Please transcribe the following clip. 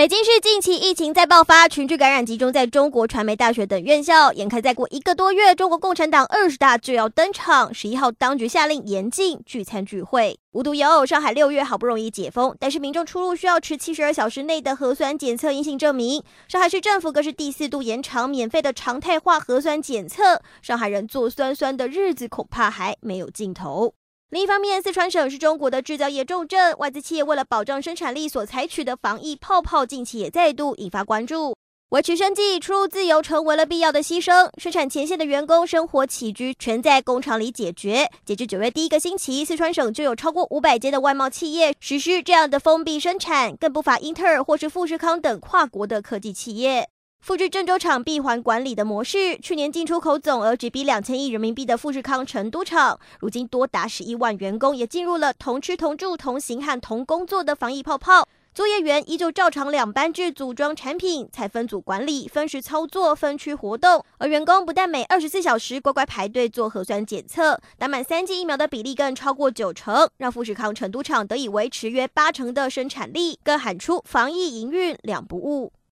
北京市近期疫情再爆发，群聚感染集中在中国传媒大学等院校。眼看再过一个多月，中国共产党二十大就要登场。十一号，当局下令严禁聚餐聚会。无独有偶，上海六月好不容易解封，但是民众出入需要持七十二小时内的核酸检测阴性证明。上海市政府更是第四度延长免费的常态化核酸检测。上海人做酸酸的日子恐怕还没有尽头。另一方面，四川省是中国的制造业重镇，外资企业为了保障生产力所采取的防疫泡泡，近期也再度引发关注。维持生计、出入自由成为了必要的牺牲，生产前线的员工生活起居全在工厂里解决。截至九月第一个星期，四川省就有超过五百间的外贸企业实施这样的封闭生产，更不乏英特尔或是富士康等跨国的科技企业。复制郑州厂闭环管理的模式，去年进出口总额直逼两千亿人民币的富士康成都厂，如今多达十一万员工也进入了同吃同住同行和同工作的防疫泡泡。作业员依旧照常两班制组装产品，才分组管理、分时操作、分区活动。而员工不但每二十四小时乖乖排队做核酸检测，打满三剂疫苗的比例更超过九成，让富士康成都厂得以维持约八成的生产力，更喊出防疫营运两不误。